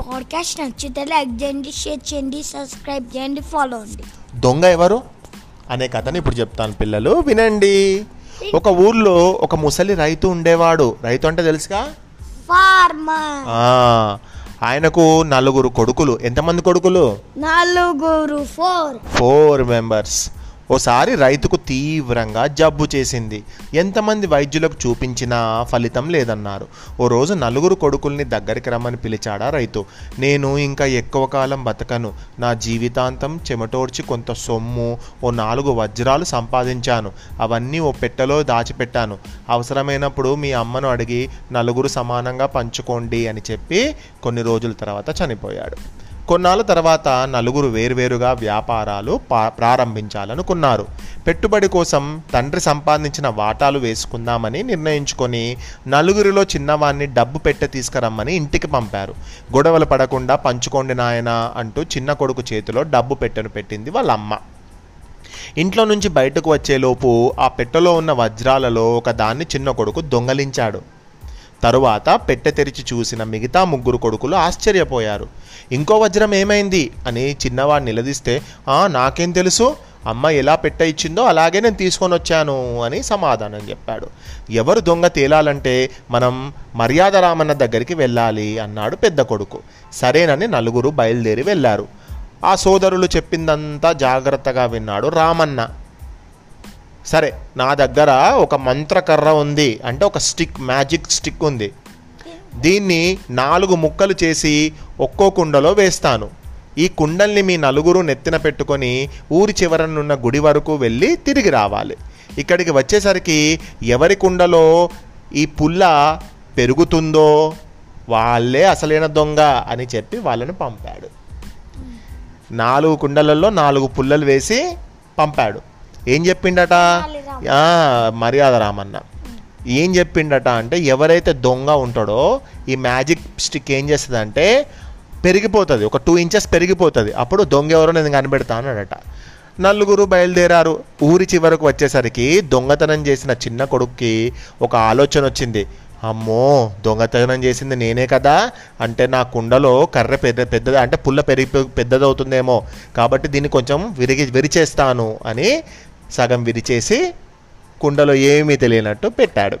Podcast నచ్చితే like చేయండి share చేయండి సబ్స్క్రైబ్ చేయండి ఫాలో అండి. దొంగ ఎవరు? అనే కథని ఇప్పుడు చెప్తాను పిల్లలు వినండి. ఒక ఊర్లో ఒక ముసలి రైతు ఉండేవాడు. రైతు అంటే తెలుసుగా? ఫార్మర్ ఆయనకు నలుగురు కొడుకులు. ఎంతమంది కొడుకులు? నలుగురు ఫోర్ ఫోర్ మెంబర్స్ ఓసారి రైతుకు తీవ్రంగా జబ్బు చేసింది. ఎంతమంది వైద్యులకు చూపించినా ఫలితం లేదన్నారు. ఓ రోజు నలుగురు కొడుకుల్ని దగ్గరికి రమ్మని పిలిచాడా రైతు. నేను ఇంకా ఎక్కువ కాలం బతకను. నా జీవితాంతం చెమటోడ్చి కొంత సొమ్ము ఓ నాలుగు వజ్రాలు సంపాదించాను. అవన్నీ ఓ పెట్టెలో దాచిపెట్టాను. అవసరమైనప్పుడు మీ అమ్మను అడిగి నలుగురు సమానంగా పంచుకోండి అని చెప్పి కొన్ని రోజుల తర్వాత చనిపోయాడు. కొన్నాళ్ళ తర్వాత నలుగురు వేరువేరుగా వ్యాపారాలు పా- ప్రారంభించాలనుకున్నారు. పెట్టుబడి కోసం తండ్రి సంపాదించిన వాటాలు వేసుకుందామని నిర్ణయించుకొని నలుగురిలో చిన్నవాన్ని డబ్బు పెట్టె తీసుకురమ్మని ఇంటికి పంపారు. గొడవలు పడకుండా పంచుకోండి నాయన అంటూ చిన్న కొడుకు చేతిలో డబ్బు పెట్టెను పెట్టింది వాళ్ళ అమ్మ ఇంట్లో నుంచి బయటకు వచ్చేలోపు ఆ పెట్టెలో ఉన్న వజ్రాలలో ఒక దాన్ని చిన్న కొడుకు దొంగలించాడు. తరువాత పెట్టె తెరిచి చూసిన మిగతా ముగ్గురు కొడుకులు ఆశ్చర్యపోయారు. ఇంకో వజ్రం ఏమైంది? అని చిన్నవాడు నిలదీస్తే ఆ నాకేం తెలుసు? అమ్మ ఎలా పెట్ట ఇచ్చిందో అలాగే నేను తీసుకొని వచ్చాను అని సమాధానం చెప్పాడు. ఎవరు దొంగ తేలాలంటే మనం మర్యాద రామన్న దగ్గరికి వెళ్ళాలి అన్నాడు పెద్ద కొడుకు. సరేనని నలుగురు బయలుదేరి వెళ్ళారు. ఆ సోదరులు చెప్పిందంతా జాగ్రత్తగా విన్నాడు రామన్న. సరే నా దగ్గర ఒక మంత్రకర్ర ఉంది. అంటే ఒక స్టిక్ మ్యాజిక్ స్టిక్ ఉంది. దీన్ని నాలుగు ముక్కలు చేసి ఒక్కో కుండలో వేస్తాను. ఈ కుండల్ని మీ నలుగురు నెత్తిన పెట్టుకొని ఊరి చివరనున్న గుడి వరకు వెళ్ళి తిరిగి రావాలి. ఇక్కడికి వచ్చేసరికి ఎవరి కుండలో ఈ పుల్ల పెరుగుతుందో వాళ్ళే అసలైన దొంగ అని చెప్పి వాళ్ళని పంపాడు. నాలుగు కుండలలో నాలుగు పుల్లలు వేసి పంపాడు. ఏం చెప్పిండట? మర్యాద రామన్న. ఏం చెప్పిండట అంటే ఎవరైతే దొంగ ఉంటాడో ఈ మ్యాజిక్ స్టిక్ ఏం చేస్తుందంటే పెరిగిపోతుంది. ఒక టూ ఇంచెస్ పెరిగిపోతుంది. అప్పుడు దొంగ ఎవరో నేను కనిపెడతా అన్నాడట. నలుగురు బయలుదేరారు. ఊరి చివరకు వచ్చేసరికి దొంగతనం చేసిన చిన్న కొడుక్కి ఒక ఆలోచన వచ్చింది. అమ్మో దొంగతనం చేసింది నేనే కదా. అంటే నా కుండలో కర్ర పెద్ద పెద్దది అంటే పుల్ల పెరిగి పెద్దదవుతుందేమో. కాబట్టి దీన్ని కొంచెం విరిగి విరిచేస్తాను అని సగం విరిచేసి కుండలో ఏమీ తెలియనట్టు పెట్టాడు.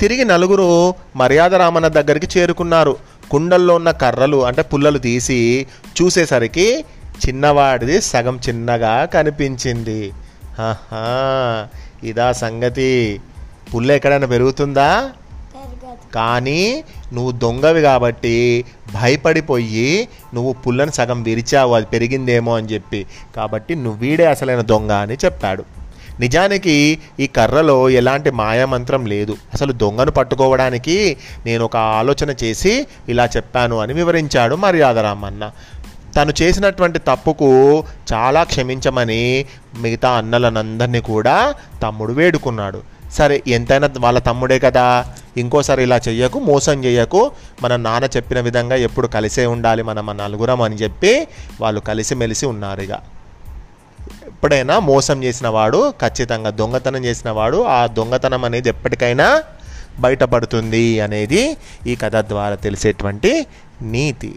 తిరిగి నలుగురు మర్యాద రామన్న దగ్గరికి చేరుకున్నారు. కుండల్లో ఉన్న కర్రలు అంటే పుల్లలు తీసి చూసేసరికి చిన్నవాడిది సగం చిన్నగా కనిపించింది. ఆహా ఇదా సంగతి. పుల్ల ఎక్కడైనా పెరుగుతుందా? కానీ నువ్వు దొంగవి కాబట్టి భయపడిపోయి నువ్వు పుల్లని సగం విరిచావు అది పెరిగిందేమో అని చెప్పి. కాబట్టి నువ్వు వీడే అసలైన దొంగ అని చెప్పాడు. నిజానికి ఈ కర్రలో ఎలాంటి మాయామంత్రం లేదు. అసలు దొంగను పట్టుకోవడానికి నేను ఒక ఆలోచన చేసి ఇలా చెప్పాను అని వివరించాడు మర్యాదరామన్న తను చేసినటువంటి తప్పుకు చాలా క్షమించమని మిగతా అన్నలనందరినీ కూడా తమ్ముడు వేడుకున్నాడు. సరే ఎంతైనా వాళ్ళ తమ్ముడే కదా ఇంకోసారి ఇలా చెయ్యకు మోసం చేయకు మన నాన్న చెప్పిన విధంగా ఎప్పుడు కలిసే ఉండాలి మనం మన నలుగురం అని చెప్పి వాళ్ళు కలిసిమెలిసి ఉన్నారు ఇక. ఎప్పుడైనా మోసం చేసిన వాడు ఖచ్చితంగా దొంగతనం చేసిన వాడు ఆ దొంగతనం అనేది ఎప్పటికైనా బయటపడుతుంది అనేది ఈ కథ ద్వారా తెలిసేటువంటి నీతి.